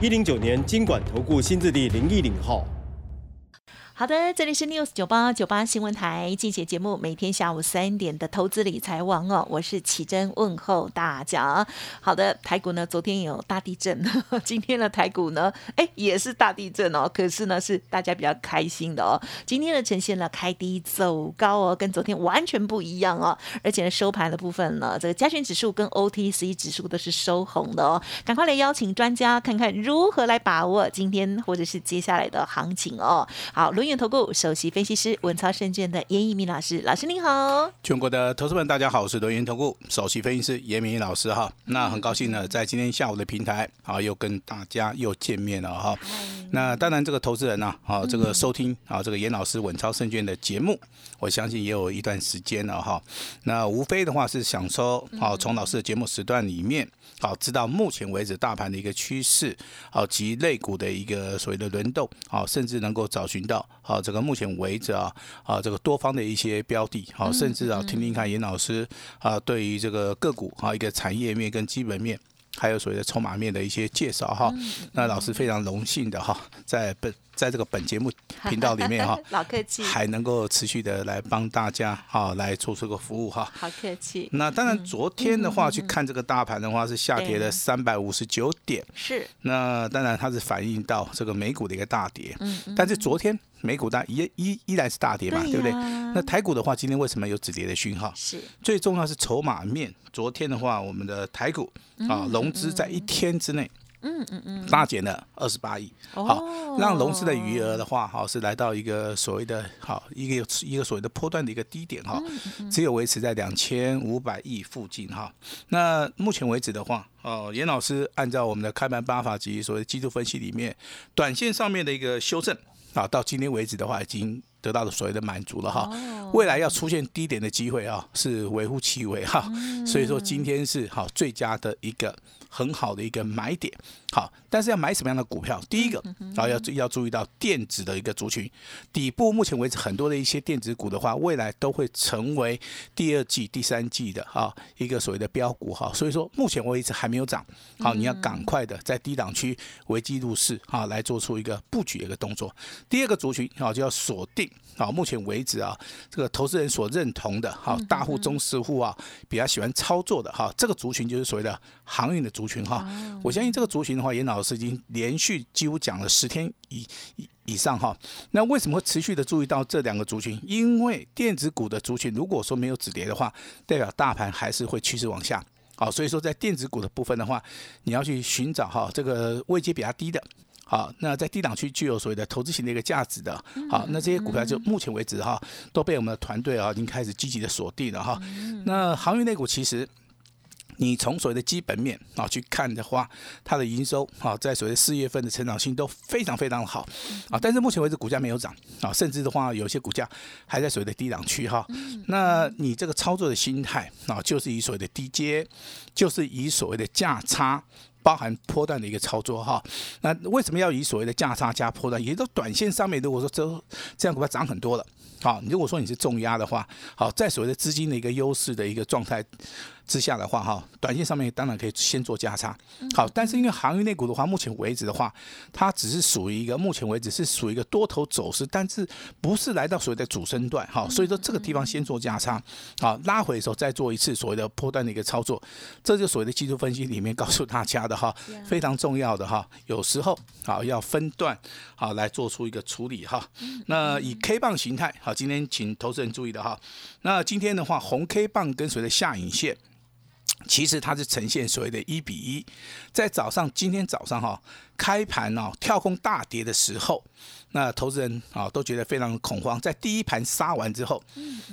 一零九年经管投顾新字第零一零号。好的，这里是 News 九八九八新闻台，进行节目，每天下午三点的投资理财王哦，我是奇珍问候大家。好的，台股呢昨天有大地震，今天的台股呢，哎也是大地震哦，可是呢是大家比较开心的哦。今天呢呈现了开低走高哦，跟昨天完全不一样哦，而且呢收盘的部分呢，这个加权指数跟 OTC 指数都是收红的哦。赶快来邀请专家看看如何来把握今天或者是接下来的行情哦。好，轮。投顾首席分析师文超证券的严一鸣老师，老师您好，全国的投资们大家好，我是轮元投顾首席分析师严明老师哈，那很高兴呢，在今天下午的平台啊，又跟大家又见面了哈。那当然，这个投资人呢，啊，这个收听啊，这个严老师稳超证券的节目，我相信也有一段时间了哈。那无非的话是想说，好，从老师的节目时段里面，好，知道目前为止大盘的一个趋势，好，及类股的一个所谓的轮动，好，甚至能够找寻到，好，这个目前为止啊，啊，这个多方的一些标的，好，甚至啊，听听看严老师啊，对于这个个股啊，一个产业面跟基本面。还有所谓的筹码面的一些介绍哈，那老师非常荣幸的哈，在本在这个本节目 频道里面哈，老客气，还能够持续的来帮大家哈来做出个服务哈，好客气。那当然昨天的话去看这个大盘的话是下跌了三百五十九点，是。那当然它是反映到这个美股的一个大跌，嗯，但是昨天美股大依依依然是大跌嘛，对不对？那台股的话今天为什么有止跌的讯号？是。最重要是筹码面，昨天的话我们的台股。啊，融资在一天之内，嗯嗯嗯，大减了二十八亿，好，让融资的余额的话，好是来到一个所谓的，好一个一个所谓的波段的一个低点哈，只有维持在两千五百亿附近哈。那目前为止的话，哦，严老师按照我们的开盘八法及所谓技术分析里面，短线上面的一个修正啊，到今天为止的话，已经得到了所谓的满足了哈。未来要出现低点的机会啊，是微乎其微哈，所以说今天是好最佳的一个。很好的一个买点，好，但是要买什么样的股票？第一个，然后要要注意到电子的一个族群底部，目前为止很多的一些电子股的话，未来都会成为第二季、第三季的哈一个所谓的标股哈。所以说，目前为止还没有涨，好，你要赶快的在低档区危机入市哈，来做出一个布局的一个动作。第二个族群啊就要锁定啊，目前为止啊，这个投资人所认同的哈大户、中实户啊比较喜欢操作的哈，这个族群就是所谓的航运的。族群哈，我相信这个族群的话，严老师已经连续几乎讲了十天以以以上哈。那为什么会持续的注意到这两个族群？因为电子股的族群如果说没有止跌的话，代表大盘还是会趋势往下。好，所以说在电子股的部分的话，你要去寻找哈这个位阶比较低的，好，那在低档区具有所谓的投资型的一个价值的，好，那这些股票就目前为止哈都被我们的团队啊已经开始积极的锁定了哈。那航运类股其实。你从所谓的基本面啊去看的话，它的营收啊在所谓的四月份的成长性都非常非常的好啊，但是目前为止股价没有涨啊，甚至的话有些股价还在所谓的低档区哈。那你这个操作的心态啊，就是以所谓的低阶，就是以所谓的价差。包含波段的一个操作哈，那为什么要以所谓的价差加波段？也都短线上面，如果说这这样股票涨很多了，好，如果说你是重压的话，好，在所谓的资金的一个优势的一个状态之下的话，哈，短线上面当然可以先做价差，好，但是因为航运类股的话，目前为止的话，它只是属于一个目前为止是属于一个多头走势，但是不是来到所谓的主升段，哈，所以说这个地方先做价差，好，拉回的时候再做一次所谓的波段的一个操作，这就所谓的技术分析里面告诉大家的。哈，非常重要的哈，有时候好要分段好来做出一个处理哈。那以 K 棒形态好，今天请投资人注意的哈。那今天的话，红 K 棒跟随着下影线其实它是呈现所谓的一比一，在早上今天早上哈开盘哦跳空大跌的时候，那投资人啊都觉得非常恐慌，在第一盘杀完之后，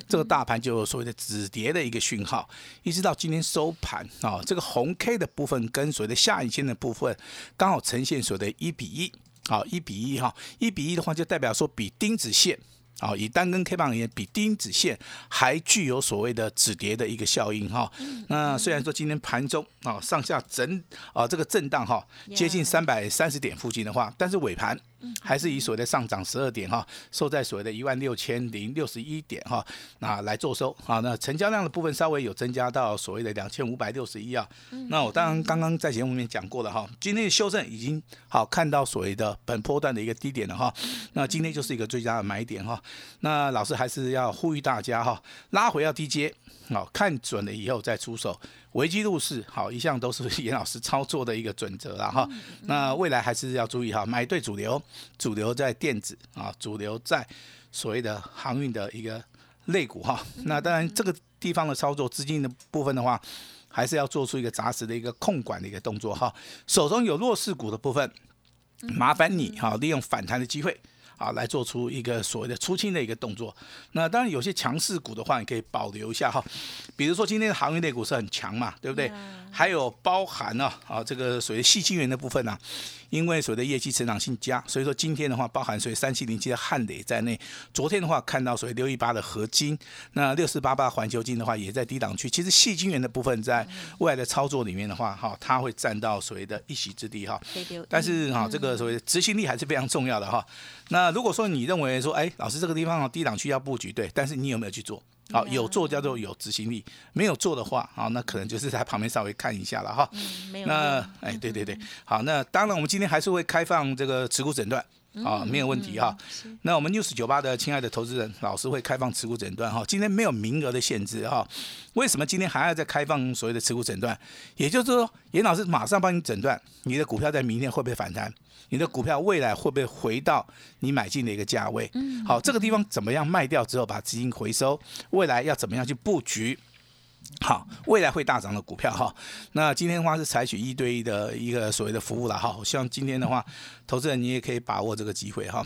这个大盘就有所谓的止跌的一个讯号，一直到今天收盘啊，这个红 K 的部分跟所谓的下影线的部分刚好呈现所谓的一比一，好一比一哈，一比一的话就代表说比钉子线。啊，以单根 K 棒而言，比钉子线还具有所谓的止跌的一个效应哈。那虽然说今天盘中啊上下整啊这个震荡哈，接近三百三十点附近的话，但是尾盘。还是以所谓的上涨十二点哈，收在所谓的一万六千零六十一点哈，那来做收啊。那成交量的部分稍微有增加到所谓的两千五百六十一啊。那我当然刚刚在节目里面讲过了哈，今天的修正已经好看到所谓的本波段的一个低点了哈。那今天就是一个最佳的买点哈。那老师还是要呼吁大家哈，拉回要低接，好看准了以后再出手。危机入市，好，一向都是 严老师操作的一个准则了哈。那未来还是要注意哈，买对主流，主流在电子啊，主流在所谓的航运的一个类股哈。那当然这个地方的操作资金的部分的话，还是要做出一个扎实的一个控管的一个动作哈。手中有弱势股的部分，麻烦你哈，利用反弹的机会。啊，来做出一个所谓的出清的一个动作。那当然有些强势股的话，你可以保留一下哈。比如说今天的航运类股是很强嘛，对不对？还有包含呢啊，这个所谓细晶圆的部分呢。因为所谓的业绩成长性佳，所以说今天的话，包含所谓三七零七的汉磊在内。昨天的话，看到所谓六一八的合金，那六四八八环球金的话，也在低档区。其实细晶元的部分，在未来的操作里面的话，哈，它会占到所谓的一席之地哈。但是哈，这个所谓执行力还是非常重要的哈。那如果说你认为说，哎，老师这个地方低档区要布局，对，但是你有没有去做？好，有做叫做有执行力，没有做的话，好，那可能就是在旁边稍微看一下了哈。那，哎，对对对，好，那当然我们今天还是会开放这个持股诊断，啊，没有问题哈。那我们 news 九八的亲爱的投资人，老师会开放持股诊断哈。今天没有名额的限制哈。为什么今天还要再开放所谓的持股诊断？也就是说，严老师马上帮你诊断，你的股票在明天会不会反弹？你的股票未来会不会回到你买进的一个价位？嗯，好，这个地方怎么样卖掉之后把资金回收？未来要怎么样去布局？好，未来会大涨的股票哈。那今天的话是采取一对一的一个所谓的服务了哈。我希望今天的话，投资人你也可以把握这个机会哈。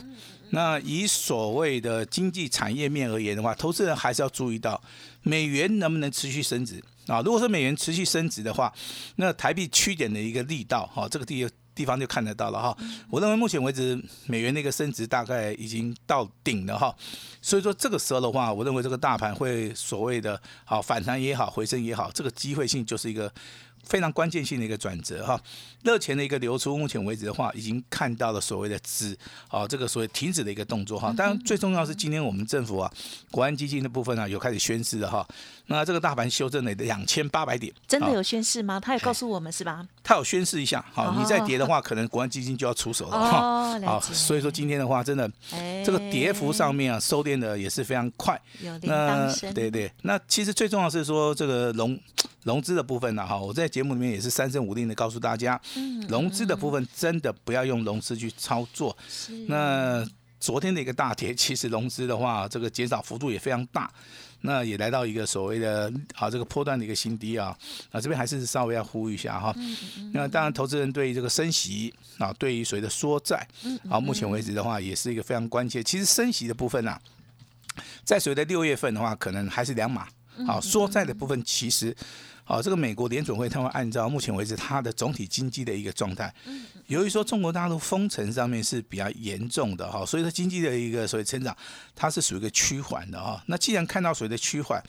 那以所谓的经济产业面而言的话，投资人还是要注意到美元能不能持续升值啊？如果说美元持续升值的话，那台币区点的一个力道哈，这个地。地方就看得到了哈，我认为目前为止美元那个升值大概已经到顶了哈，所以说这个时候的话，我认为这个大盘会所谓的好反弹也好，回升也好，这个机会性就是一个。非常关键性的一个转折哈，热钱的一个流出，目前为止的话，已经看到了所谓的止，哦，这个所谓停止的一个动作哈。当然，最重要是今天我们政府啊，国安基金的部分啊，有开始宣示了哈。那这个大盘修正了两千八百点，真的有宣示吗？他有告诉我们是吧？他有宣示一下，好，你再跌的话，可能国安基金就要出手了哈。好，所以说今天的话，真的，这个跌幅上面啊，收敛的也是非常快。那对对，那其实最重要是说这个融。融资的部分呢，哈，我在节目里面也是三声五令的告诉大家，融资的部分真的不要用融资去操作。那昨天的一个大跌，其实融资的话，这个减少幅度也非常大，那也来到一个所谓的啊这个波段的一个新低啊。啊，这边还是稍微要呼吁一下哈。那当然，投资人对于这个升息啊，对于所谓的缩债啊，目前为止的话，也是一个非常关切。其实升息的部分呢，在所谓的六月份的话，可能还是两码。好，缩债的部分其实。好，这个美国联准会它会按照目前为止它的总体经济的一个状态，由于说中国大陆封城上面是比较严重的哈，所以说经济的一个所谓成长，它是属于一个趋缓的哈。那既然看到所谓的趋缓，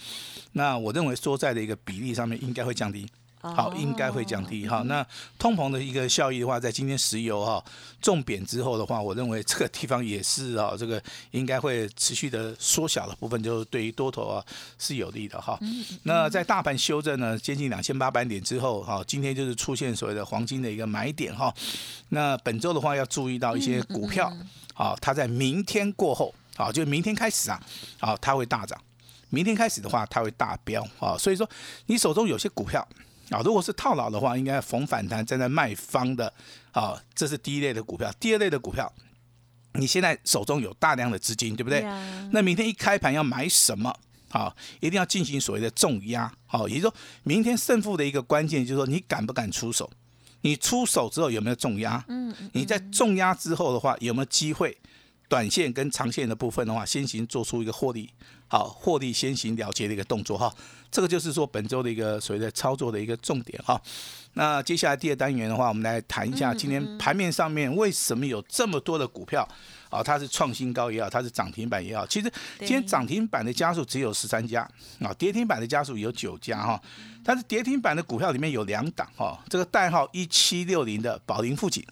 那我认为缩债的一个比例上面应该会降低。好，应该会降低哈。那通膨的一个效益的话，在今天石油哈重贬之后的话，我认为这个地方也是啊，这个应该会持续的缩小的部分，就是对于多头啊是有利的哈。那在大盘修正呢，接近两千八百点之后哈，今天就是出现所谓的黄金的一个买点哈。那本周的话要注意到一些股票，好，它在明天过后，好，就明天开始啊，好，它会大涨。明天开始的话，它会大飙啊。所以说，你手中有些股票。啊，如果是套牢的话，应该逢反弹站在卖方的啊，这是第一类的股票。第二类的股票，你现在手中有大量的资金，对不对？那明天一开盘要买什么？好，一定要进行所谓的重压，好，也就是说明天胜负的一个关键就是说你敢不敢出手，你出手之后有没有重压？嗯，你在重压之后的话有没有机会，短线跟长线的部分的话先行做出一个获利，好，获利先行了结的一个动作哈，这个就是说本周的一个所谓的操作的一个重点哈。那接下来第二单元的话，我们来谈一下今天盘面上面为什么有这么多的股票。啊，它是创新高也好，它是涨停板也好，其实今天涨停板的家数只有十三家，啊，跌停板的家数有九家哈。但是跌停板的股票里面有两档哈，这个代号一七六零的宝林富锦，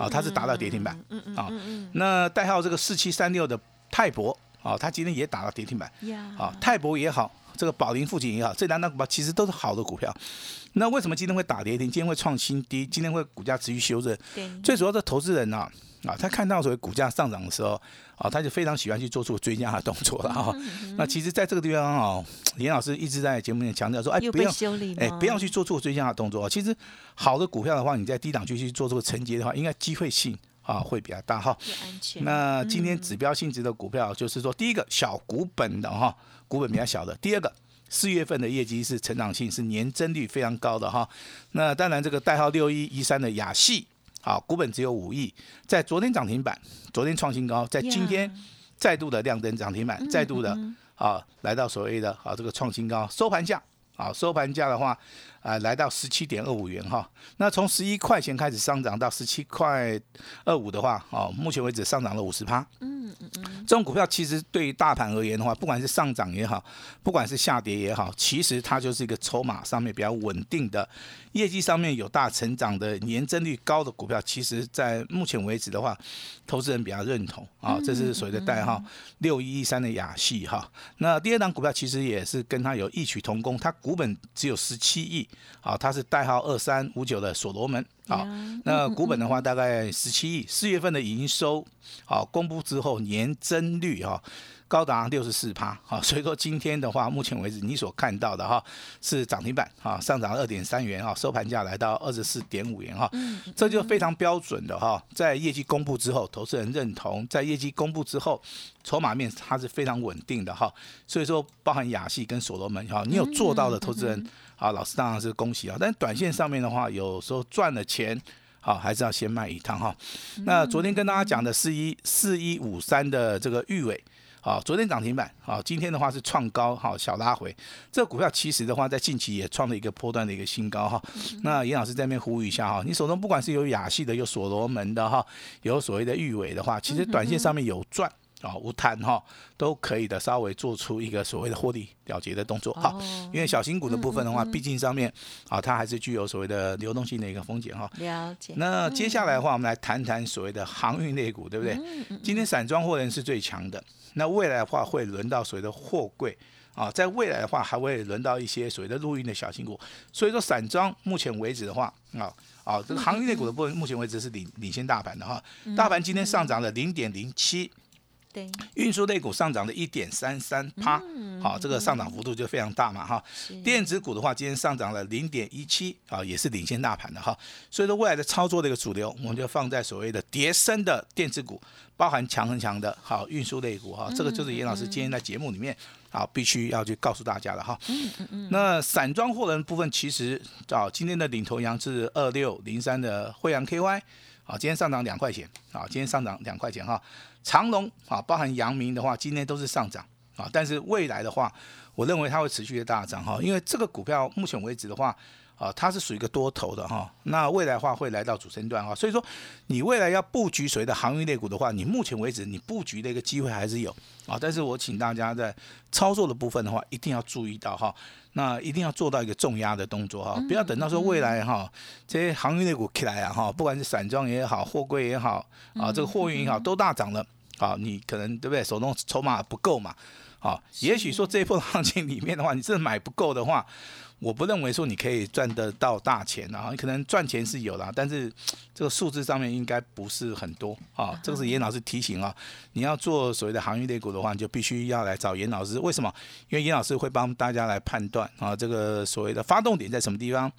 啊，它是达到跌停板，啊，那代号这个四七三六的泰博，啊，它今天也打到跌停板，啊，泰博也好，这个宝林附近也好，这两档股票其实都是好的股票。那为什么今天会打跌停？今天会创新低？今天会股价持续修正？最主要的投资人呢？啊，他看到所谓股价上涨的时候，啊，他就非常喜欢去做出追加的动作了哈。那其实，在这个地方啊，严老师一直在节目里面强调说，哎，不要，哎，不要去做出追加的动作。其实，好的股票的话，你在低档区去做这个承接的话，应该机会性啊会比较大哈。那今天指标性质的股票，就是说，第一个小股本的哈，股本比较小的；第二个，四月份的业绩是成长性是年增率非常高的哈。那当然，这个代号六一一三的雅系。好，股本只有五亿，在昨天涨停板，昨天创新高，在今天再度的亮灯涨停板，再度的啊来到所谓的啊这个创新高，收盘价啊收盘价的话。啊，来到十七点二五元哈，那从十一块钱开始上涨到十七块二五的话，哦，目前为止上涨了五十趴。嗯嗯嗯，这种股票其实对于大盘而言的话，不管是上涨也好，不管是下跌也好，其实它就是一个筹码上面比较稳定的，业绩上面有大成长的，年增率高的股票，其实在目前为止的话，投资人比较认同啊，这是所谓的代号六一一三的雅系哈。那第二档股票其实也是跟它有异曲同工，它股本只有十七亿。啊，它是代号二三五九的所罗门。好，那股本的话大概十七亿，四月份的营收好公布之后，年增率哈。高达六十四趴，哈，所以说今天的话，目前为止你所看到的哈是涨停板，哈，上涨二点三元，哈，收盘价来到二十四点五元，哈，这就非常标准的哈，在业绩公布之后，投资人认同，在业绩公布之后，筹码面它是非常稳定的哈，所以说包含雅戏跟所罗门，哈，你有做到的投资人，啊，老师当然是恭喜啊，但短线上面的话，有时候赚了钱，好，还是要先卖一趟哈。那昨天跟大家讲的四一四一五三的这个玉尾。好，昨天涨停板，好，今天的话是创高，好，小拉回。这个股票其实的话，在近期也创了一个波段的一个新高哈。那严老师在那边呼吁一下哈，你手中不管是有雅系的，有所罗门的哈，有所谓的玉尾的话，其实短线上面有赚啊，无碳哈，都可以的，稍微做出一个所谓的获利了结的动作哈。因为小型股的部分的话，毕竟上面啊，它还是具有所谓的流动性的一个风险哈。了解。那接下来的话，我们来谈谈所谓的航运类股，对不对？今天散装货人是最强的。那未来的话会轮到所谓的货柜啊，在未来的话还会轮到一些所谓的陆运的小型股，所以说散装目前为止的话啊啊这个航运类股的部分目前为止是领领先大盘的哈，大盘今天上涨了零点零七。对，运输类股上涨了一点三三趴，好，这个上涨幅度就非常大嘛哈。电子股的话，今天上涨了零点一七，啊，也是领先大盘的哈。所以说未来的操作的一个主流，我们就放在所谓的叠升的电子股，包含强很强的，好运输类股哈。这个就是严老师今天在节目里面啊，必须要去告诉大家的哈。嗯嗯嗯。那散装货轮部分，其实啊，今天的领头羊是二六零三的惠阳 KY。啊，今天上涨两块钱，啊，今天上涨两块钱哈。长隆啊，包含阳明的话，今天都是上涨啊。但是未来的话，我认为它会持续的大涨哈，因为这个股票目前为止的话。啊，它是属于一个多头的哈，那未来的话会来到主升段哈，所以说你未来要布局所谓的航运类股的话，你目前为止你布局的一个机会还是有啊，但是我请大家在操作的部分的话，一定要注意到哈，那一定要做到一个重压的动作哈，不要等到说未来哈这些航运类股起来啊哈，不管是散装也好，货柜也好啊，这个货运也好都大涨了好，你可能对不对？手中筹码不够嘛，啊，也许说这一波行情里面的话，你真的买不够的话。我不认为说你可以赚得到大钱啊，你可能赚钱是有啦，但是这个数字上面应该不是很多啊。这个是严老师提醒啊，你要做所谓的行业类股的话，你就必须要来找严老师。为什么？因为严老师会帮大家来判断啊，这个所谓的发动点在什么地方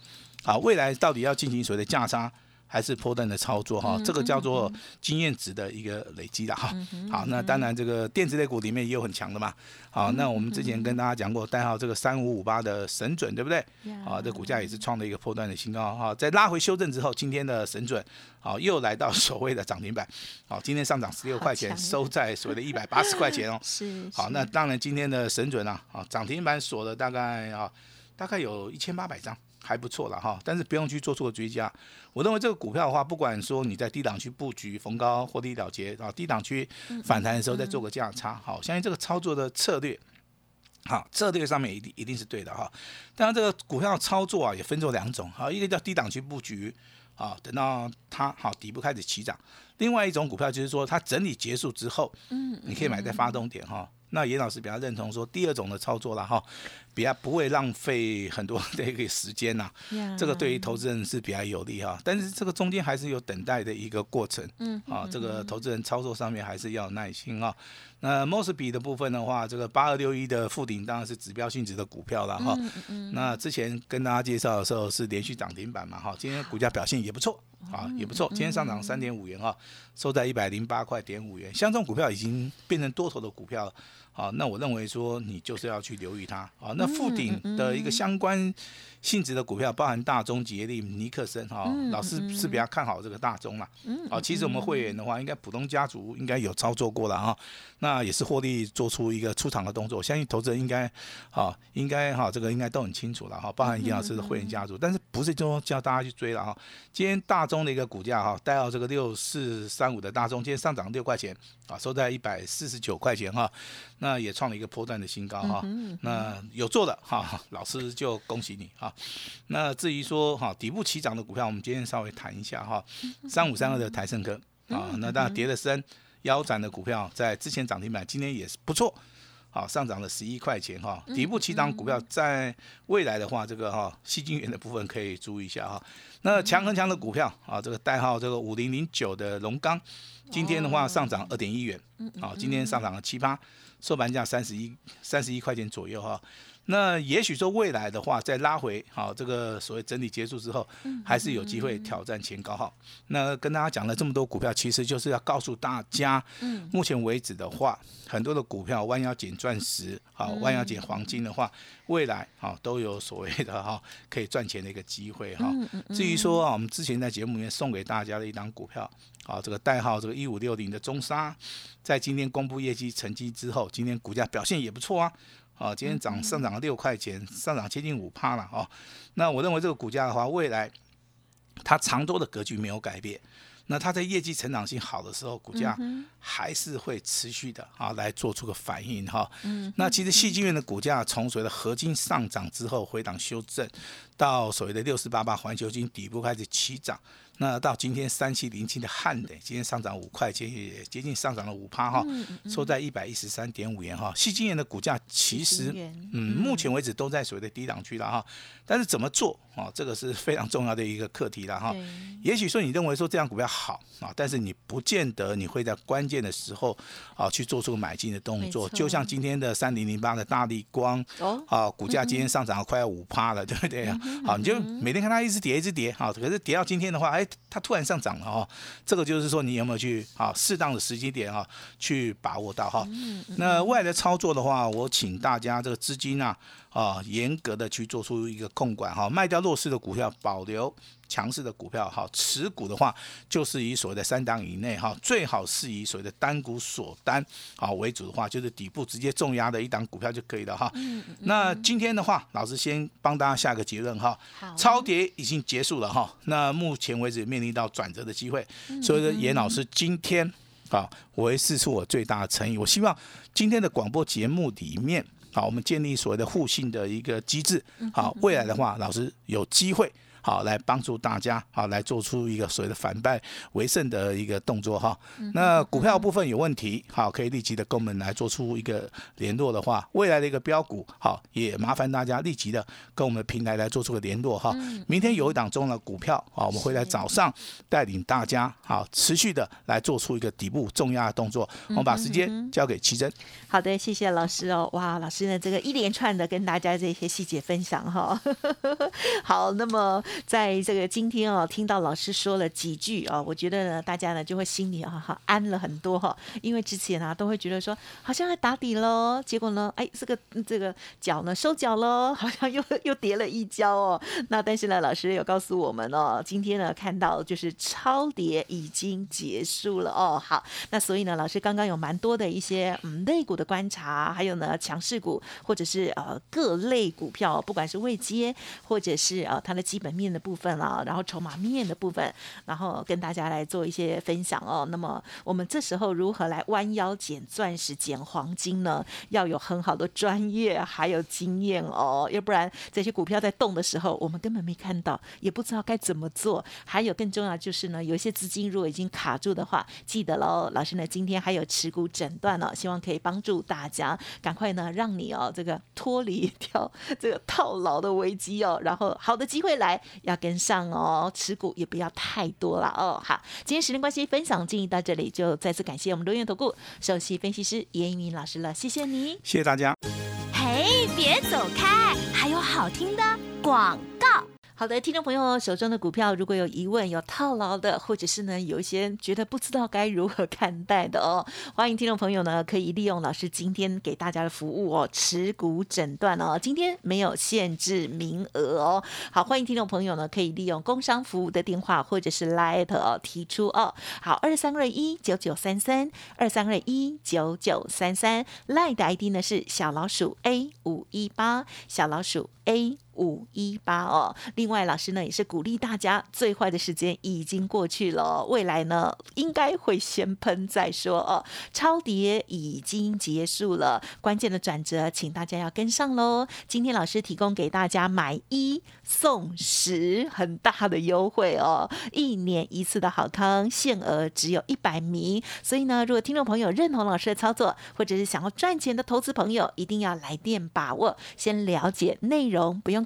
啊，未来到底要进行所谓的价差。还是波段的操作哈，这个叫做经验值的一个累积的哈。好，那当然这个电子类股里面也有很强的嘛。好，那我们之前跟大家讲过，代号这个三五五八的神准，对不对？啊，这股价也是创了一个破断的新高哈。在拉回修正之后，今天的神准，好又来到所谓的涨停板。好，今天上涨十六块钱，收在所谓的一百八十块钱哦。是。好，那当然今天的神准啊，啊涨停板锁了大概啊，大概有一千八百张。还不错了哈，但是不用去做错追加。我认为这个股票的话，不管说你在低档区布局逢高获利了结啊，低档区反弹的时候再做个价差，好，相信这个操作的策略，好，策略上面一定一定是对的哈。当然，这个股票操作啊也分作两种，好，一个叫低档区布局啊，等到它好底部开始起涨；另外一种股票就是说它整理结束之后，嗯，你可以买在发动点哈。那严老师比较认同说第二种的操作了哈。比较不会浪费很多 的一个时间呐，这个对于投资人是比较有利哈。但是这个中间还是有等待的一个过程，嗯，啊，这个投资人操作上面还是要耐心啊。那 mos 比的部分的话，这个八二六一的附顶当然是指标性质的股票了哈。那之前跟大家介绍的时候是连续涨停板嘛哈，今天股价表现也不错啊，也不错，今天上涨三点五元啊，收在一百零八块点五元。像这种股票已经变成多头的股票了。好，那我认为说你就是要去留意它好。那附顶的一个相关性质的股票，包含大中、捷力、尼克森哈，老师是比较看好这个大中啦。好，其实我们会员的话，应该普通家族应该有操作过了哈。那也是获利做出一个出场的动作，我相信投资人应该好，应该哈，这个应该都很清楚了哈。包含严老师的会员家族，但是不是说叫大家去追了哈。今天大中的一个股价哈，带到这个六四三五的大中，今天上涨六块钱啊，收在一百四十九块钱哈。那也创了一个波段的新高哈，那有做的哈，老师就恭喜你哈。那至于说哈底部起涨的股票，我们今天稍微谈一下哈。三五三二的台盛科啊，那当然跌的深腰斩的股票，在之前涨停板，今天也是不错，好上涨了十一块钱哈。底部起涨股票，在未来的话，这个哈细晶圆的部分可以注意一下哈。那强很强的股票啊，这个代号这个五零零九的龙钢，今天的话上涨二点一元，好，今天上涨了七八。收盘价三十一三十一块钱左右哈，那也许说未来的话再拉回好，这个所谓整理结束之后，还是有机会挑战前高哈。那跟大家讲了这么多股票，其实就是要告诉大家，目前为止的话，很多的股票弯腰捡钻石，好弯腰捡黄金的话，未来好都有所谓的哈可以赚钱的一个机会哈。至于说啊，我们之前在节目里面送给大家的一档股票。好，这个代号这个一五六零的中沙，在今天公布业绩成绩之后，今天股价表现也不错啊。好，今天涨上涨了六块钱，上涨接近五趴了哦。那我认为这个股价的话，未来它长多的格局没有改变。那它在业绩成长性好的时候，股价还是会持续的啊来做出个反应哈。那其实戏剧院的股价从所谓的合金上涨之后回档修正，到所谓的六四八八环球金底部开始起涨。那到今天三七零七的汉的，今天上涨五块钱，也接近上涨了五趴哈，收在一百一十三点五元哈。细晶元的股价其实，嗯，目前为止都在所谓的低档区了哈。但是怎么做啊？这个是非常重要的一个课题了哈。也许说你认为说这样股票好啊，但是你不见得你会在关键的时候啊去做出买进的动作。就像今天的三零零八的大力光，啊，股价今天上涨了快要五趴了，对不对啊？好，你就每天看它一直跌一直跌，好，可是跌到今天的话，哎。它突然上涨了哈，这个就是说你有没有去啊适当的时机点啊去把握到哈。那未来的操作的话，我请大家这个资金啊啊严格的去做出一个控管哈，卖掉弱势的股票，保留。强势的股票哈，持股的话就是以所谓的三档以内哈，最好是以所谓的单股锁单好为主的话，就是底部直接重压的一档股票就可以了哈。那今天的话，老师先帮大家下个结论哈，超跌已经结束了哈。那目前为止面临到转折的机会，所以说严老师今天啊，我会试出我最大的诚意，我希望今天的广播节目里面好，我们建立所谓的互信的一个机制，好，未来的话，老师有机会。好，来帮助大家，好来做出一个所谓的反败为胜的一个动作哈。那股票部分有问题，好，可以立即的跟我们来做出一个联络的话，未来的一个标股，好，也麻烦大家立即的跟我们的平台来做出个联络哈。明天有一档中的股票，啊，我们会在早上带领大家，好，持续的来做出一个底部重要的动作。我们把时间交给奇珍。好的，谢谢老师哦。哇，老师呢这个一连串的跟大家这些细节分享哈。好，那么。在这个今天哦，听到老师说了几句哦，我觉得呢，大家呢就会心里哈哈安了很多哈，因为之前啊都会觉得说好像要打底喽，结果呢，哎，这个这个脚呢收脚喽，好像又又跌了一跤哦。那但是呢，老师有告诉我们哦，今天呢看到就是超跌已经结束了哦。好，那所以呢，老师刚刚有蛮多的一些嗯内股的观察，还有呢强势股或者是呃各类股票，不管是未接或者是呃它的基本面面的部分啦，然后筹码面的部分，然后跟大家来做一些分享哦。那么我们这时候如何来弯腰捡钻石、捡黄金呢？要有很好的专业还有经验哦，要不然这些股票在动的时候，我们根本没看到，也不知道该怎么做。还有更重要就是呢，有一些资金如果已经卡住的话，记得喽，老师呢今天还有持股诊断哦，希望可以帮助大家赶快呢让你哦这个脱离掉这个套牢的危机哦，然后好的机会来要跟上哦，持股也不要太多了哦。好，今天时间关系，分享建议到这里，就再次感谢我们罗源投顾首席分析师严一鸣老师了，谢谢你，谢谢大家。嘿，别走开，还有好听的广告。好的，听众朋友手中的股票如果有疑问、有套牢的，或者是呢有一些觉得不知道该如何看待的哦，欢迎听众朋友呢可以利用老师今天给大家的服务哦，持股诊断哦，今天没有限制名额哦。好，欢迎听众朋友呢可以利用工商服务的电话或者是 Light 哦提出哦。好，二三二一九九三三二三二一九九三三 lie 的 ID 呢是小老鼠 A 五一八小老鼠 A。五一八哦，另外老师呢也是鼓励大家，最坏的时间已经过去了，未来呢应该会先喷再说哦。超跌已经结束了，关键的转折，请大家要跟上喽。今天老师提供给大家买一送十，很大的优惠哦，一年一次的好康，限额只有一百名。所以呢，如果听众朋友认同老师的操作，或者是想要赚钱的投资朋友，一定要来电把握，先了解内容，不用。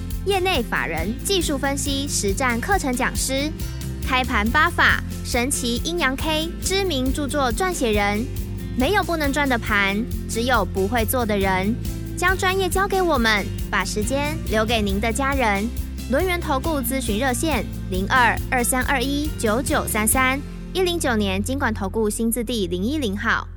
业内法人技术分析实战课程讲师，开盘八法神奇阴阳 K 知名著作撰写人，没有不能赚的盘，只有不会做的人。将专业交给我们，把时间留给您的家人。轮源投顾咨询热线零二二三二一九九三三一零九年经管投顾新字第零一零号。